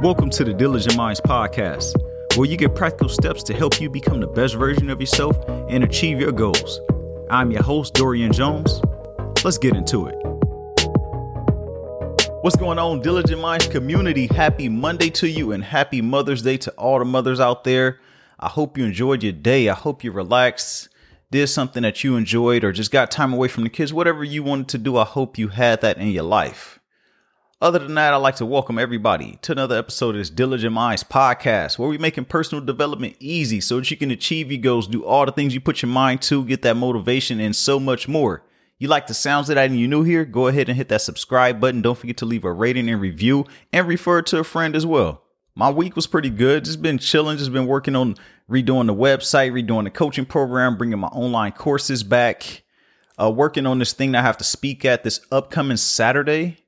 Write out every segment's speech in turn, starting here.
Welcome to the Diligent Minds Podcast, where you get practical steps to help you become the best version of yourself and achieve your goals. I'm your host, Dorian Jones. Let's get into it. What's going on, Diligent Minds community? Happy Monday to you and happy Mother's Day to all the mothers out there. I hope you enjoyed your day. I hope you relaxed, did something that you enjoyed, or just got time away from the kids. Whatever you wanted to do, I hope you had that in your life. Other than that, I'd like to welcome everybody to another episode of this Diligent Minds podcast, where we're making personal development easy so that you can achieve your goals, do all the things you put your mind to, get that motivation, and so much more. You like the sounds of that and you're new here? Go ahead and hit that subscribe button. Don't forget to leave a rating and review and refer to a friend as well. My week was pretty good. Just been chilling, just been working on redoing the website, redoing the coaching program, bringing my online courses back, uh, working on this thing that I have to speak at this upcoming Saturday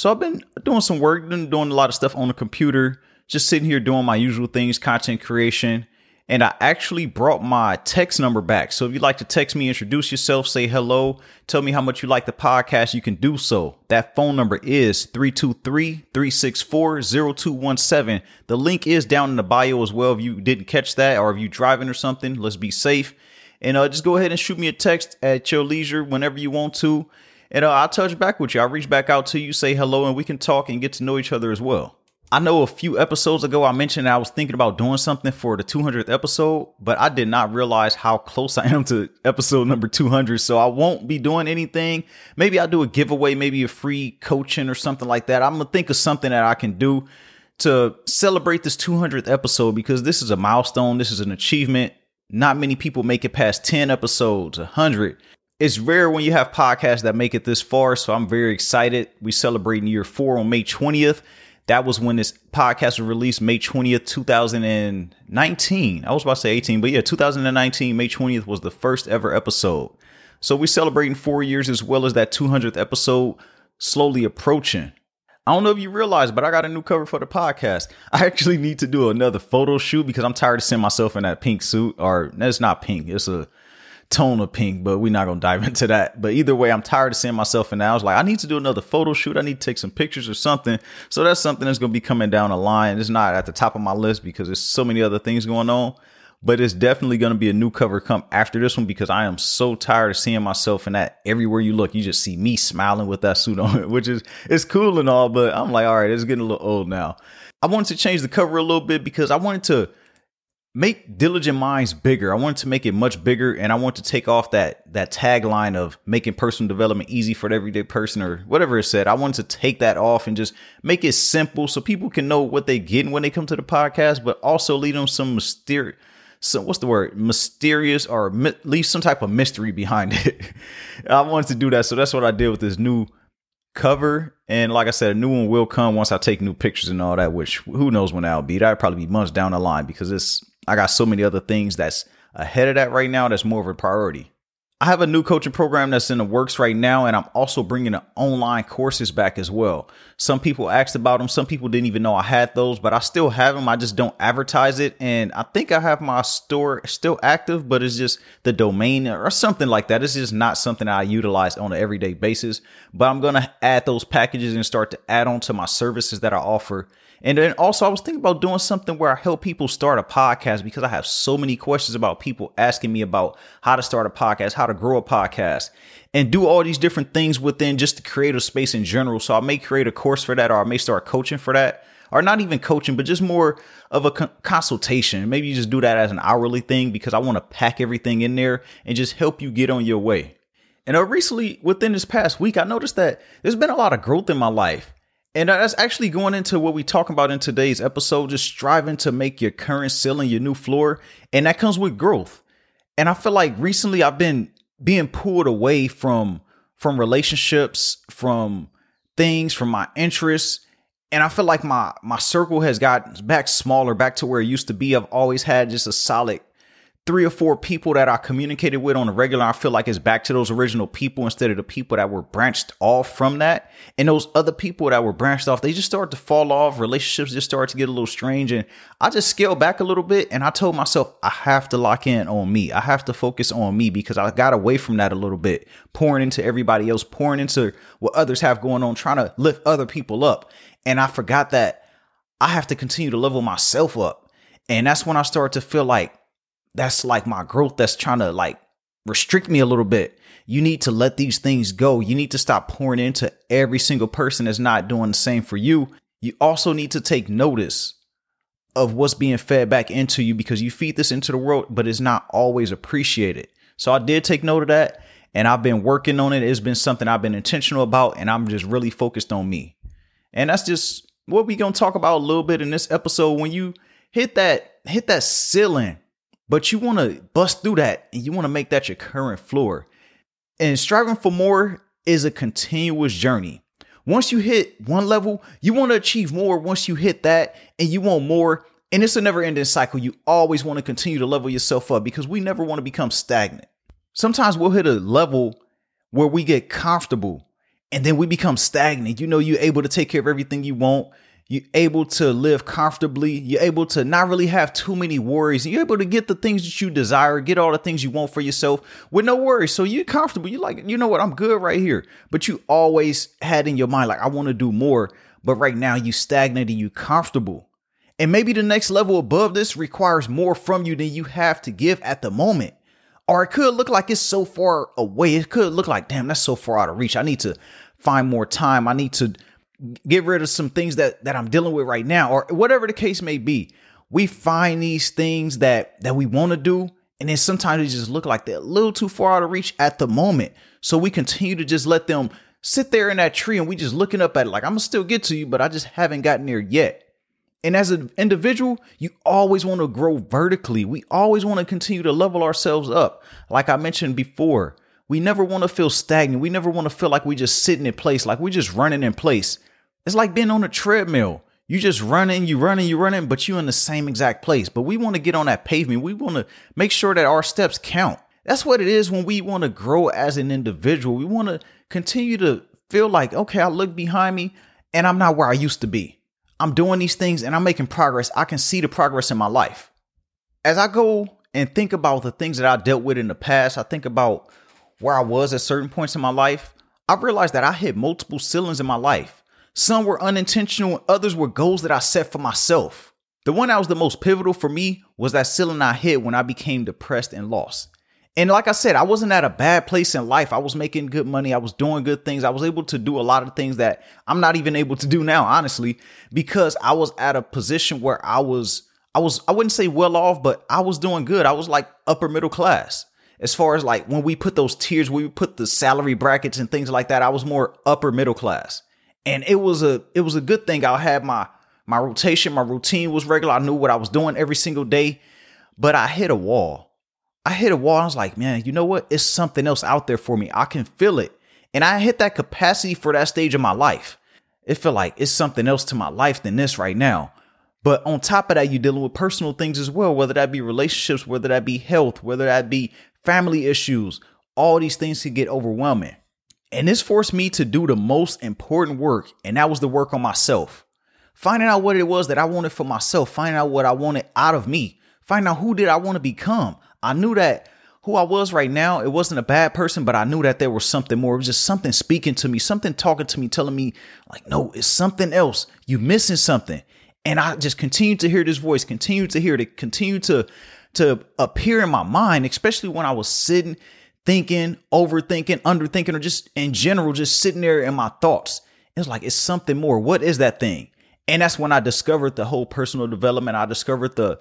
so I've been doing some work, been doing a lot of stuff on the computer, just sitting here doing my usual things, content creation. And I actually brought my text number back. So if you'd like to text me, introduce yourself, say hello, tell me how much you like the podcast, you can do so. That phone number is 323 364 0217. The link is down in the bio as well. If you didn't catch that or if you're driving or something, let's be safe. And uh, just go ahead and shoot me a text at your leisure whenever you want to and uh, I'll touch back with you. I'll reach back out to you, say hello, and we can talk and get to know each other as well. I know a few episodes ago I mentioned I was thinking about doing something for the 200th episode, but I did not realize how close I am to episode number 200. So I won't be doing anything. Maybe I'll do a giveaway, maybe a free coaching or something like that. I'm going to think of something that I can do to celebrate this 200th episode because this is a milestone. This is an achievement. Not many people make it past 10 episodes, 100 it's rare when you have podcasts that make it this far. So I'm very excited. We celebrating year four on May 20th. That was when this podcast was released, May 20th, 2019. I was about to say 18, but yeah, 2019, May 20th was the first ever episode. So we're celebrating four years as well as that 200th episode slowly approaching. I don't know if you realize, but I got a new cover for the podcast. I actually need to do another photo shoot because I'm tired of seeing myself in that pink suit. Or it's not pink, it's a tone of pink, but we're not gonna dive into that. But either way, I'm tired of seeing myself in that. I was like, I need to do another photo shoot. I need to take some pictures or something. So that's something that's gonna be coming down the line. It's not at the top of my list because there's so many other things going on. But it's definitely gonna be a new cover come after this one because I am so tired of seeing myself in that. Everywhere you look, you just see me smiling with that suit on, which is it's cool and all, but I'm like, all right, it's getting a little old now. I wanted to change the cover a little bit because I wanted to make diligent minds bigger. I wanted to make it much bigger and I want to take off that that tagline of making personal development easy for the everyday person or whatever it said. I wanted to take that off and just make it simple so people can know what they get when they come to the podcast, but also leave them some mysterious so what's the word mysterious or mi- leave some type of mystery behind it. I wanted to do that, so that's what I did with this new cover. And like I said, a new one will come once I take new pictures and all that, which who knows when that'll be. That'll probably be months down the line because it's I got so many other things that's ahead of that right now that's more of a priority. I have a new coaching program that's in the works right now, and I'm also bringing the online courses back as well. Some people asked about them. Some people didn't even know I had those, but I still have them. I just don't advertise it. And I think I have my store still active, but it's just the domain or something like that. It's just not something I utilize on an everyday basis. But I'm to add those packages and start to add on to my services that I offer and then also, I was thinking about doing something where I help people start a podcast because I have so many questions about people asking me about how to start a podcast, how to grow a podcast, and do all these different things within just the creative space in general. So I may create a course for that, or I may start coaching for that, or not even coaching, but just more of a consultation. Maybe you just do that as an hourly thing because I want to pack everything in there and just help you get on your way. And uh, recently, within this past week, I noticed that there's been a lot of growth in my life. And that's actually going into what we talk about in today's episode, just striving to make your current ceiling your new floor. And that comes with growth. And I feel like recently I've been being pulled away from from relationships, from things, from my interests. And I feel like my my circle has gotten back smaller, back to where it used to be. I've always had just a solid three or four people that I communicated with on a regular, I feel like it's back to those original people instead of the people that were branched off from that. And those other people that were branched off, they just started to fall off. Relationships just started to get a little strange. And I just scaled back a little bit and I told myself, I have to lock in on me. I have to focus on me because I got away from that a little bit, pouring into everybody else, pouring into what others have going on, trying to lift other people up. And I forgot that I have to continue to level myself up. And that's when I started to feel like that's like my growth that's trying to like restrict me a little bit. You need to let these things go. You need to stop pouring into every single person that's not doing the same for you. You also need to take notice of what's being fed back into you because you feed this into the world, but it's not always appreciated. So I did take note of that and I've been working on it. It's been something I've been intentional about and I'm just really focused on me. And that's just what we're going to talk about a little bit in this episode when you hit that hit that ceiling but you want to bust through that and you want to make that your current floor. And striving for more is a continuous journey. Once you hit one level, you want to achieve more. Once you hit that and you want more, and it's a never ending cycle. You always want to continue to level yourself up because we never want to become stagnant. Sometimes we'll hit a level where we get comfortable and then we become stagnant. You know, you're able to take care of everything you want you're able to live comfortably. You're able to not really have too many worries. You're able to get the things that you desire, get all the things you want for yourself with no worries. So you're comfortable. You're like, you know what? I'm good right here. But you always had in your mind, like, I want to do more. But right now you stagnant and you comfortable. And maybe the next level above this requires more from you than you have to give at the moment. Or it could look like it's so far away. It could look like, damn, that's so far out of reach. I need to find more time. I need to get rid of some things that that I'm dealing with right now or whatever the case may be. We find these things that that we want to do and then sometimes they just look like they're a little too far out of reach at the moment. So we continue to just let them sit there in that tree and we just looking up at it like I'm gonna still get to you, but I just haven't gotten there yet. And as an individual, you always want to grow vertically. We always want to continue to level ourselves up. Like I mentioned before, we never want to feel stagnant. We never want to feel like we're just sitting in place, like we're just running in place. It's like being on a treadmill. You just running, you running, you running, but you in the same exact place. But we want to get on that pavement. We want to make sure that our steps count. That's what it is when we want to grow as an individual. We want to continue to feel like, okay, I look behind me and I'm not where I used to be. I'm doing these things and I'm making progress. I can see the progress in my life. As I go and think about the things that I dealt with in the past, I think about where I was at certain points in my life. I realized that I hit multiple ceilings in my life. Some were unintentional, others were goals that I set for myself. The one that was the most pivotal for me was that ceiling I hit when I became depressed and lost. And like I said, I wasn't at a bad place in life. I was making good money. I was doing good things. I was able to do a lot of things that I'm not even able to do now, honestly, because I was at a position where I was, I was, I wouldn't say well off, but I was doing good. I was like upper middle class. As far as like when we put those tiers, we put the salary brackets and things like that, I was more upper middle class and it was a it was a good thing. I had my my rotation, my routine was regular. I knew what I was doing every single day, but I hit a wall. I hit a wall. I was like, man, you know what? It's something else out there for me. I can feel it, and I hit that capacity for that stage of my life. It felt like it's something else to my life than this right now. But on top of that, you're dealing with personal things as well, whether that be relationships, whether that be health, whether that be family issues. All these things can get overwhelming. And this forced me to do the most important work, and that was the work on myself. Finding out what it was that I wanted for myself, finding out what I wanted out of me, finding out who did I want to become. I knew that who I was right now, it wasn't a bad person, but I knew that there was something more. It was just something speaking to me, something talking to me, telling me, like, no, it's something else. You're missing something. And I just continued to hear this voice, continued to hear it, continued to to appear in my mind, especially when I was sitting thinking, overthinking, underthinking, or just in general, just sitting there in my thoughts. It's like, it's something more. What is that thing? And that's when I discovered the whole personal development. I discovered the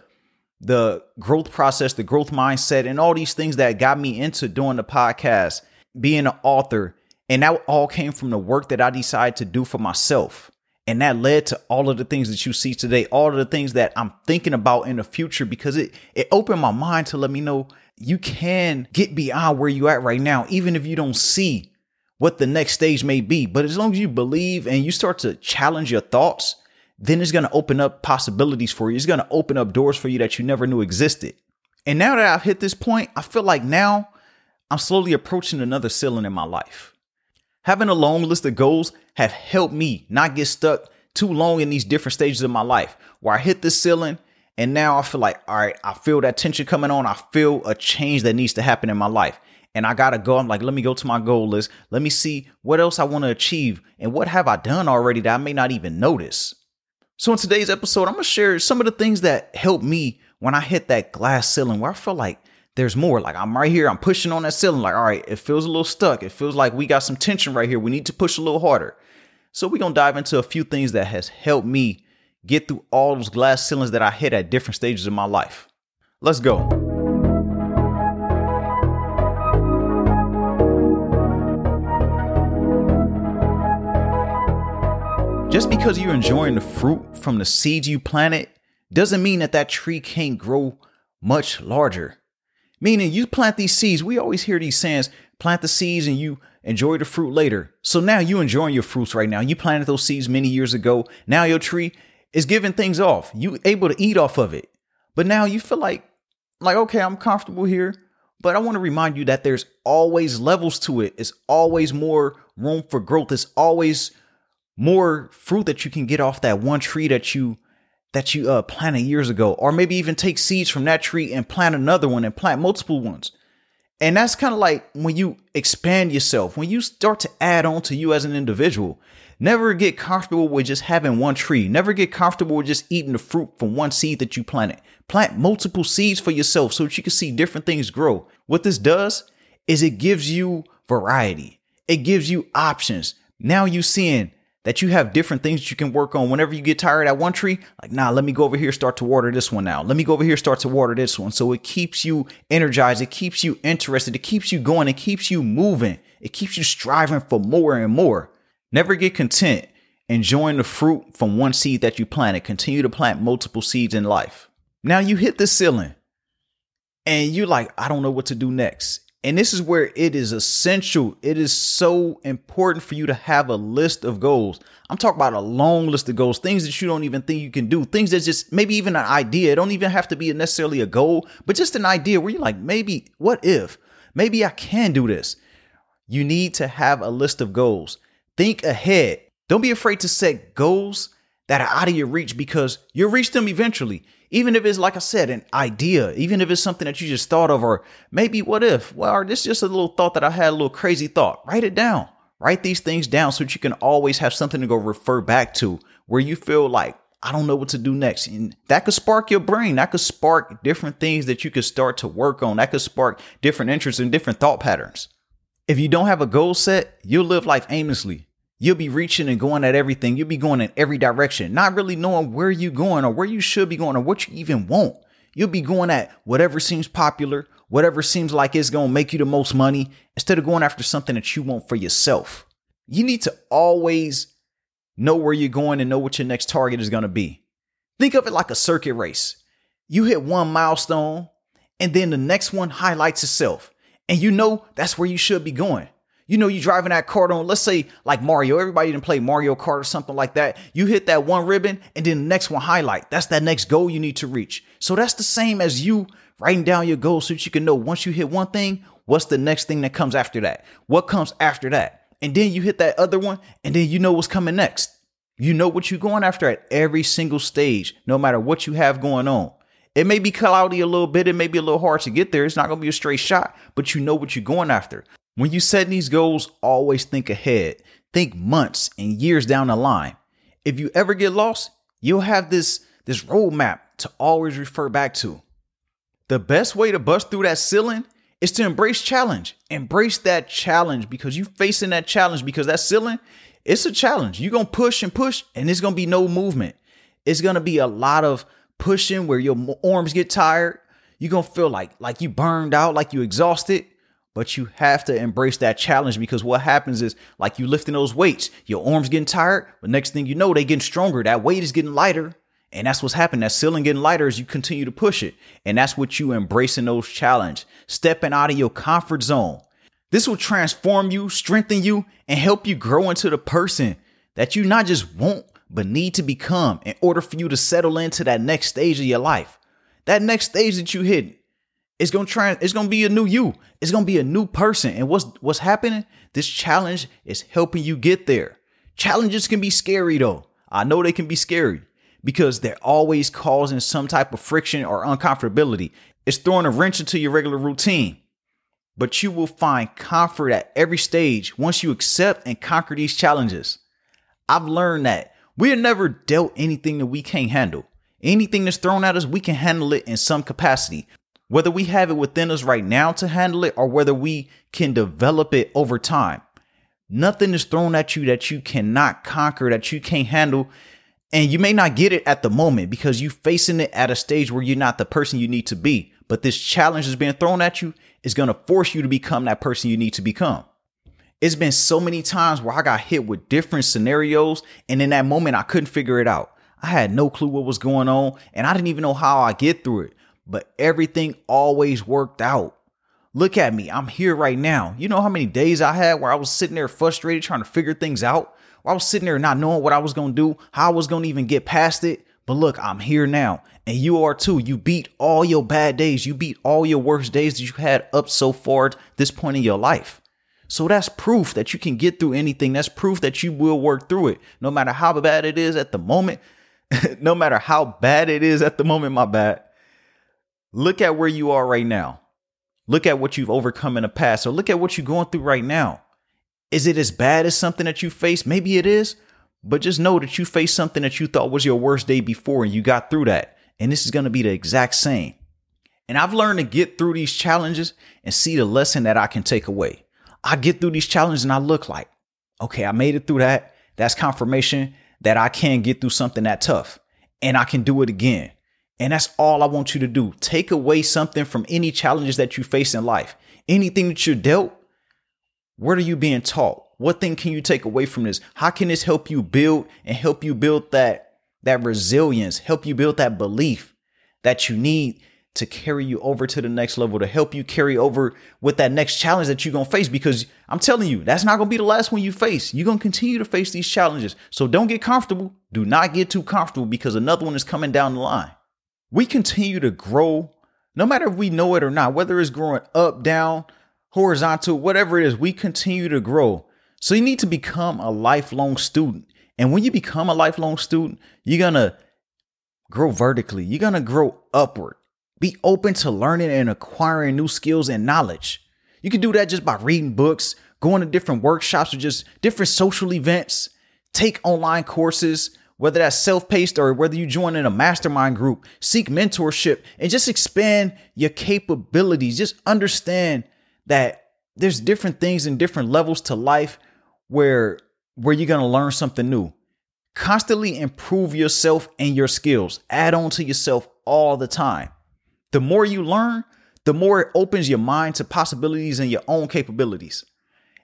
the growth process, the growth mindset, and all these things that got me into doing the podcast, being an author. And that all came from the work that I decided to do for myself. And that led to all of the things that you see today, all of the things that I'm thinking about in the future, because it it opened my mind to let me know you can get beyond where you're at right now, even if you don't see what the next stage may be. But as long as you believe and you start to challenge your thoughts, then it's going to open up possibilities for you. It's going to open up doors for you that you never knew existed. And now that I've hit this point, I feel like now I'm slowly approaching another ceiling in my life. Having a long list of goals have helped me not get stuck too long in these different stages of my life where I hit the ceiling and now I feel like, all right, I feel that tension coming on. I feel a change that needs to happen in my life. And I got to go. I'm like, let me go to my goal list. Let me see what else I want to achieve and what have I done already that I may not even notice. So in today's episode, I'm going to share some of the things that helped me when I hit that glass ceiling where I feel like there's more. Like I'm right here, I'm pushing on that ceiling. Like, all right, it feels a little stuck. It feels like we got some tension right here. We need to push a little harder. So we're gonna dive into a few things that has helped me get through all those glass ceilings that I hit at different stages of my life. Let's go. Just because you're enjoying the fruit from the seeds you planted doesn't mean that that tree can't grow much larger. Meaning, you plant these seeds. We always hear these sayings plant the seeds and you enjoy the fruit later. So now you're enjoying your fruits right now. You planted those seeds many years ago. Now your tree is giving things off. You able to eat off of it. But now you feel like, like, okay, I'm comfortable here. But I want to remind you that there's always levels to it. It's always more room for growth. It's always more fruit that you can get off that one tree that you that you uh, planted years ago, or maybe even take seeds from that tree and plant another one and plant multiple ones. And that's kind of like when you expand yourself, when you start to add on to you as an individual. Never get comfortable with just having one tree. Never get comfortable with just eating the fruit from one seed that you planted. Plant multiple seeds for yourself so that you can see different things grow. What this does is it gives you variety. It gives you options. Now you seeing that you have different things that you can work on whenever you get tired at one tree like nah let me go over here start to water this one now let me go over here start to water this one so it keeps you energized it keeps you interested it keeps you going it keeps you moving it keeps you striving for more and more never get content enjoying the fruit from one seed that you planted continue to plant multiple seeds in life now you hit the ceiling and you're like i don't know what to do next and this is where it is essential. It is so important for you to have a list of goals. I'm talking about a long list of goals, things that you don't even think you can do, things that just maybe even an idea. It don't even have to be necessarily a goal, but just an idea where you're like, maybe, what if? Maybe I can do this. You need to have a list of goals. Think ahead. Don't be afraid to set goals that are out of your reach because you'll reach them eventually. Even if it's, like I said, an idea, even if it's something that you just thought of, or maybe what if? Well, this is just a little thought that I had, a little crazy thought. Write it down. Write these things down so that you can always have something to go refer back to where you feel like, I don't know what to do next. And that could spark your brain. That could spark different things that you could start to work on. That could spark different interests and different thought patterns. If you don't have a goal set, you'll live life aimlessly. You'll be reaching and going at everything. You'll be going in every direction, not really knowing where you're going or where you should be going or what you even want. You'll be going at whatever seems popular, whatever seems like it's going to make you the most money, instead of going after something that you want for yourself. You need to always know where you're going and know what your next target is going to be. Think of it like a circuit race. You hit one milestone, and then the next one highlights itself. And you know that's where you should be going. You know, you driving that cart on, let's say like Mario, everybody didn't play Mario Kart or something like that. You hit that one ribbon and then the next one highlight. That's that next goal you need to reach. So that's the same as you writing down your goals so that you can know once you hit one thing, what's the next thing that comes after that? What comes after that? And then you hit that other one and then you know what's coming next. You know what you're going after at every single stage, no matter what you have going on. It may be cloudy a little bit. It may be a little hard to get there. It's not going to be a straight shot, but you know what you're going after. When you set these goals, always think ahead. Think months and years down the line. If you ever get lost, you'll have this, this roadmap to always refer back to. The best way to bust through that ceiling is to embrace challenge. Embrace that challenge because you facing that challenge because that ceiling, it's a challenge. You're to push and push and it's to be no movement. It's to be a lot of pushing where your arms get tired. You're to feel like like you burned out, like you exhausted. But you have to embrace that challenge because what happens is like you lifting those weights, your arms getting tired, but next thing you know, they getting stronger. That weight is getting lighter. And that's what's happening. That ceiling getting lighter as you continue to push it. And that's what you embracing those challenge, stepping out of your comfort zone. This will transform you, strengthen you, and help you grow into the person that you not just want, but need to become in order for you to settle into that next stage of your life. That next stage that you hit, It's gonna try. It's gonna be a new you. It's gonna be a new person. And what's what's happening? This challenge is helping you get there. Challenges can be scary though. I know they can be scary because they're always causing some type of friction or uncomfortability. It's throwing a wrench into your regular routine. But you will find comfort at every stage once you accept and conquer these challenges. I've learned that we are never dealt anything that we can't handle. Anything that's thrown at us, we can handle it in some capacity. Whether we have it within us right now to handle it or whether we can develop it over time. Nothing is thrown at you that you cannot conquer, that you can't handle. And you may not get it at the moment because you're facing it at a stage where you're not the person you need to be. But this challenge that's being thrown at you is going to force you to become that person you need to become. It's been so many times where I got hit with different scenarios, and in that moment, I couldn't figure it out. I had no clue what was going on, and I didn't even know how I get through it. But everything always worked out. Look at me, I'm here right now. You know how many days I had where I was sitting there frustrated trying to figure things out? I was sitting there not knowing what I was gonna do, how I was gonna even get past it. But look, I'm here now, and you are too. You beat all your bad days. You beat all your worst days that you had up so far at this point in your life. So that's proof that you can get through anything. That's proof that you will work through it, no matter how bad it is at the moment. no matter how bad it is at the moment, my bad. Look at where you are right now. Look at what you've overcome in the past, or look at what you're going through right now. Is it as bad as something that you faced? Maybe it is, but just know that you faced something that you thought was your worst day before and you got through that. And this is going to be the exact same. And I've learned to get through these challenges and see the lesson that I can take away. I get through these challenges and I look like, okay, I made it through that. That's confirmation that I can get through something that tough and I can do it again. And that's all I want you to do. Take away something from any challenges that you face in life. Anything that you're dealt, what are you being taught? What thing can you take away from this? How can this help you build and help you build that that resilience, help you build that belief that you need to carry you over to the next level, to help you carry over with that next challenge that you're to face. Because I'm telling you, that's not to be the last one you face. You're to continue to face these challenges. So don't get comfortable. Do not get too comfortable because another one is coming down the line. We continue to grow, no matter if we know it or not, whether it's growing up, down, horizontal, whatever it is, we continue to grow. So you need to become a lifelong student. And when you become a lifelong student, you're going to grow vertically, you're going to grow upward. Be open to learning and acquiring new skills and knowledge. You can do that just by reading books, going to different workshops or just different social events, take online courses, whether that's self-paced or whether you join in a mastermind group, seek mentorship and just expand your capabilities. Just understand that there's different things and different levels to life where where you're going to learn something new. Constantly improve yourself and your skills. Add on to yourself all the time. The more you learn, the more it opens your mind to possibilities and your own capabilities.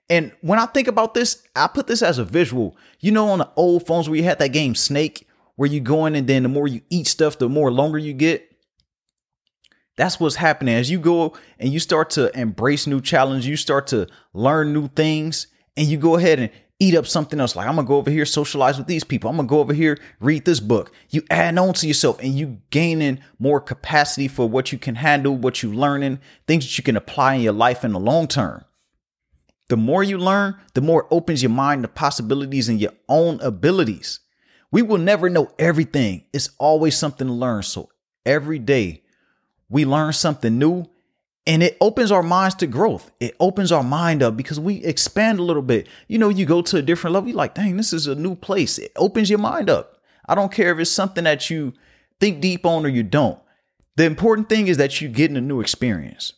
And when I think about this, I put this as a visual. You know, on the old phones where you had that game Snake, where you go in and then the more you eat stuff, the more longer you get. That's what's happening as you go and you start to embrace new challenges, you start to learn new things, and you go ahead and eat up something else. Like I'm gonna go over here, socialize with these people. I'm gonna go over here, read this book. You add on to yourself and you gaining more capacity for what you can handle, what you learning, things that you can apply in your life in the long term. The more you learn, the more it opens your mind to possibilities and your own abilities. We will never know everything. It's always something to learn. So every day we learn something new and it opens our minds to growth. It opens our mind up because we expand a little bit. You know, you go to a different level, you're like, dang, this is a new place. It opens your mind up. I don't care if it's something that you think deep on or you don't. The important thing is that you get in a new experience.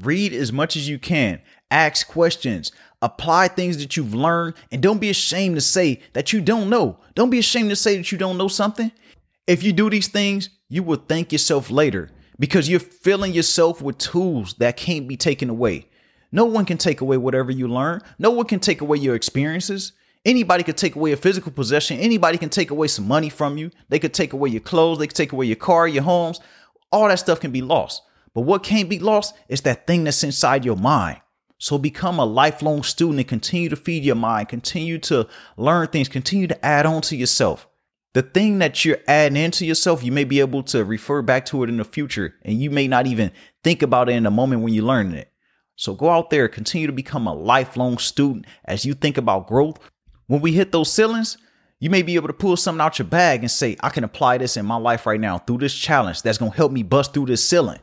Read as much as you can, ask questions, apply things that you've learned, and don't be ashamed to say that you don't know. Don't be ashamed to say that you don't know something. If you do these things, you will thank yourself later because you're filling yourself with tools that can't be taken away. No one can take away whatever you learn. No one can take away your experiences. Anybody could take away a physical possession. Anybody can take away some money from you. They could take away your clothes. They could take away your car, your homes. All that stuff can be lost. But what can't be lost is that thing that's inside your mind. So become a lifelong student and continue to feed your mind, continue to learn things, continue to add on to yourself. the thing that you're adding into yourself, you may be able to refer back to it in the future, and you may not even think about it in the moment when you're learning it. So go out there, continue to become a lifelong student as you think about growth. When we hit those ceilings, you may be able to pull something out your bag and say, I can apply this in my life right now through this challenge that's to help me bust through this ceiling.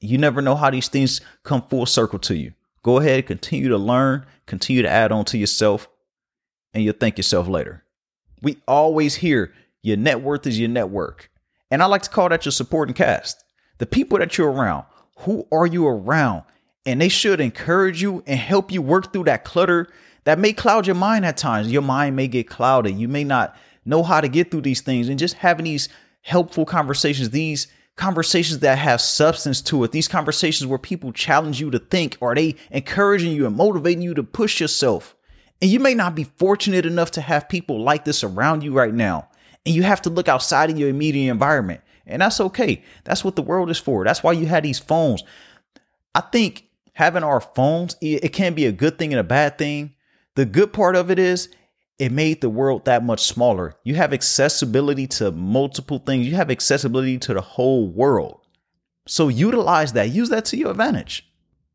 You never know how these things come full circle to you. Go ahead, continue to learn, continue to add on to yourself, and you'll thank yourself later. We always hear your net worth is your network. And I like to call that your supporting cast. The people that you're around. Who are you around? And they should encourage you and help you work through that clutter that may cloud your mind at times. Your mind may get clouded. You may not know how to get through these things. And just having these helpful conversations, these conversations that have substance to it, these conversations where people challenge you to think, are they encouraging you and motivating you to push yourself? And you may not be fortunate enough to have people like this around you right now. And you have to look outside of your immediate environment. And that's okay. That's what the world is for. That's why you have these phones. I think having our phones, it can be a good thing and a bad thing. The good part of it is it made the world that much smaller. You have accessibility to multiple things, you have accessibility to the whole world. So utilize that, use that to your advantage.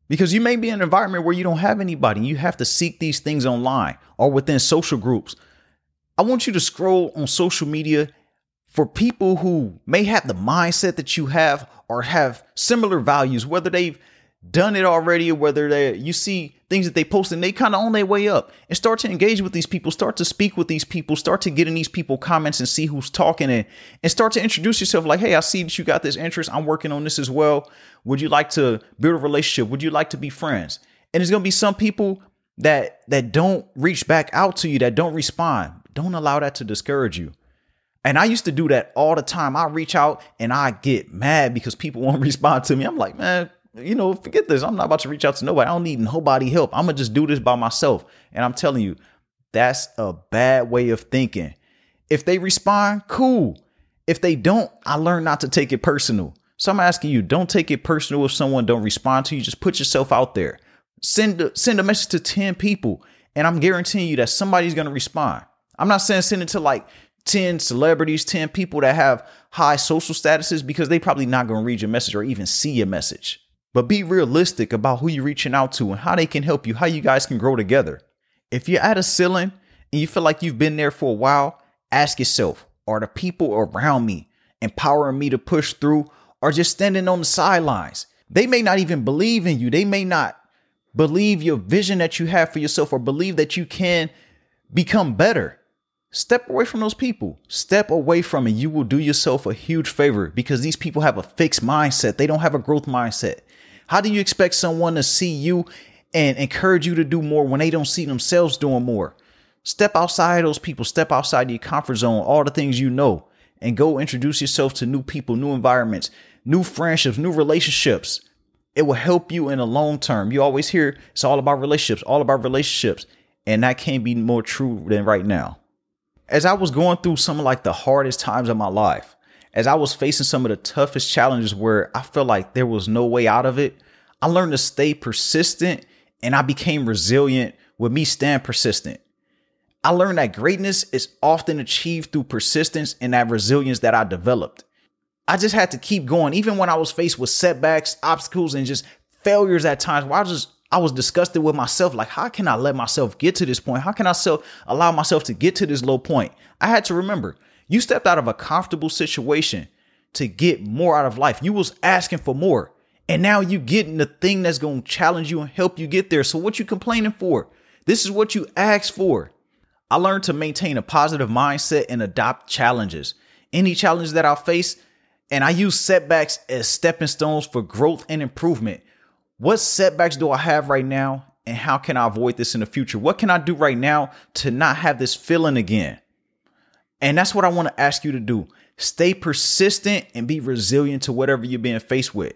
Because you may be in an environment where you don't have anybody. You have to seek these things online or within social groups. I want you to scroll on social media for people who may have the mindset that you have or have similar values, whether they've done it already or whether they you see things that they post and they kind of on their way up. And start to engage with these people start to speak with these people start to get in these people comments and see who's talking and and start to introduce yourself like hey i see that you got this interest. I'm working on this as well. Would you like to build a relationship? Would you like to be friends? And there's going to be some people that that don't reach back out to you that don't respond. Don't allow that to discourage you. And I used to do that all the time. I reach out and I get mad because people won't respond to me. I'm like, man, you know, forget this. I'm not about to reach out to nobody. I don't need nobody help. I'm gonna just do this by myself. And I'm telling you, that's a bad way of thinking. If they respond, cool. If they don't, I learned not to take it personal. So I'm asking you, don't take it personal if someone don't respond to you. Just put yourself out there. Send send a message to 10 people, and I'm guaranteeing you that somebody's gonna respond. I'm not saying send it to like 10 celebrities, 10 people that have high social statuses because they probably not gonna read your message or even see your message but be realistic about who you're reaching out to and how they can help you, how you guys can grow together. If you're at a ceiling and you feel like you've been there for a while, ask yourself, are the people around me empowering me to push through or just standing on the sidelines? They may not even believe in you. They may not believe your vision that you have for yourself or believe that you can become better. Step away from those people. Step away from it. You will do yourself a huge favor because these people have a fixed mindset. They don't have a growth mindset. How do you expect someone to see you and encourage you to do more when they don't see themselves doing more? Step outside those people, step outside your comfort zone, all the things you know, and go introduce yourself to new people, new environments, new friendships, new relationships. It will help you in the long term. You always hear it's all about relationships, all about relationships. And that can't be more true than right now. As I was going through some of like the hardest times of my life, as I was facing some of the toughest challenges where I felt like there was no way out of it, I learned to stay persistent and I became resilient with me staying persistent. I learned that greatness is often achieved through persistence and that resilience that I developed. I just had to keep going, even when I was faced with setbacks, obstacles, and just failures at times where I just I was disgusted with myself. Like, how can I let myself get to this point? How can I self allow myself to get to this low point? I had to remember you stepped out of a comfortable situation to get more out of life. You was asking for more. And now you getting the thing that's going to challenge you and help you get there. So what you complaining for? This is what you asked for. I learned to maintain a positive mindset and adopt challenges. Any challenges that I face, and I use setbacks as stepping stones for growth and improvement. What setbacks do I have right now? And how can I avoid this in the future? What can I do right now to not have this feeling again? And that's what I want to ask you to do. Stay persistent and be resilient to whatever you're being faced with.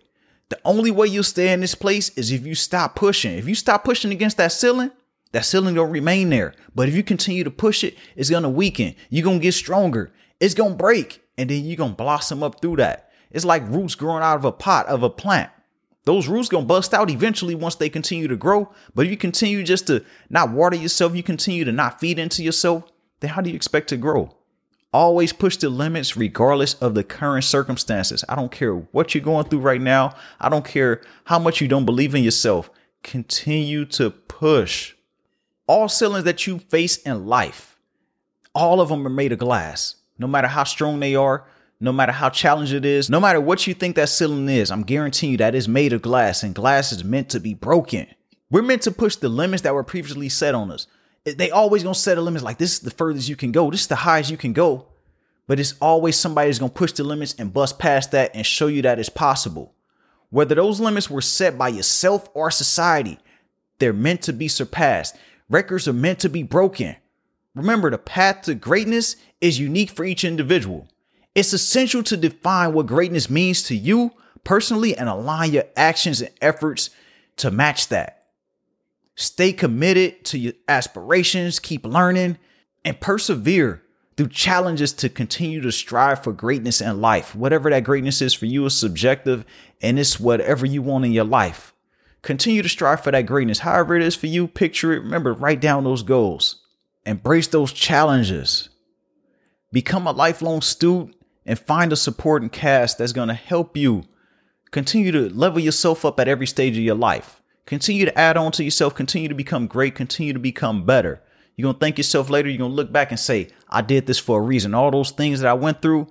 The only way you'll stay in this place is if you stop pushing. If you stop pushing against that ceiling, that ceiling don't remain there. But if you continue to push it, it's gonna weaken. You're gonna get stronger. It's gonna break, and then you're gonna blossom up through that. It's like roots growing out of a pot of a plant. Those roots gonna bust out eventually once they continue to grow. But if you continue just to not water yourself, you continue to not feed into yourself, then how do you expect to grow? Always push the limits regardless of the current circumstances. I don't care what you're going through right now. I don't care how much you don't believe in yourself. Continue to push. All ceilings that you face in life, all of them are made of glass. No matter how strong they are, no matter how challenging it is, no matter what you think that ceiling is, I'm guaranteeing you that it's made of glass and glass is meant to be broken. We're meant to push the limits that were previously set on us. They always gonna set a limit like this is the furthest you can go, this is the highest you can go. But it's always somebody that's gonna push the limits and bust past that and show you that it's possible. Whether those limits were set by yourself or society, they're meant to be surpassed. Records are meant to be broken. Remember, the path to greatness is unique for each individual. It's essential to define what greatness means to you personally and align your actions and efforts to match that. Stay committed to your aspirations, keep learning, and persevere through challenges to continue to strive for greatness in life. Whatever that greatness is for you is subjective and it's whatever you want in your life. Continue to strive for that greatness. However it is for you, picture it. Remember, write down those goals. Embrace those challenges. Become a lifelong student and find a supporting cast that's going to help you continue to level yourself up at every stage of your life. Continue to add on to yourself, continue to become great, continue to become better. You're going to thank yourself later. You're going to look back and say, I did this for a reason. All those things that I went through,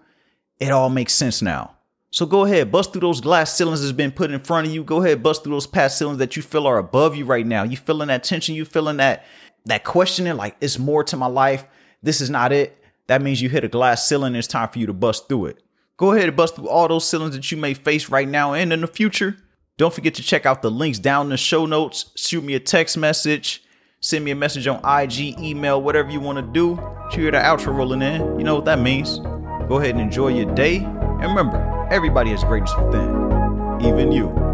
it all makes sense now. So go ahead, bust through those glass ceilings that's been put in front of you. Go ahead, bust through those past ceilings that you feel are above you right now. You feeling that tension, you feeling that that questioning, like it's more to my life. This is not it that means you hit a glass ceiling. It's time for you to bust through it. Go ahead and bust through all those ceilings that you may face right now and in the future. Don't forget to check out the links down in the show notes. Shoot me a text message. Send me a message on IG, email, whatever you want to do. Hear the outro rolling in. You know what that means. Go ahead and enjoy your day. And remember, everybody has greatness within, even you.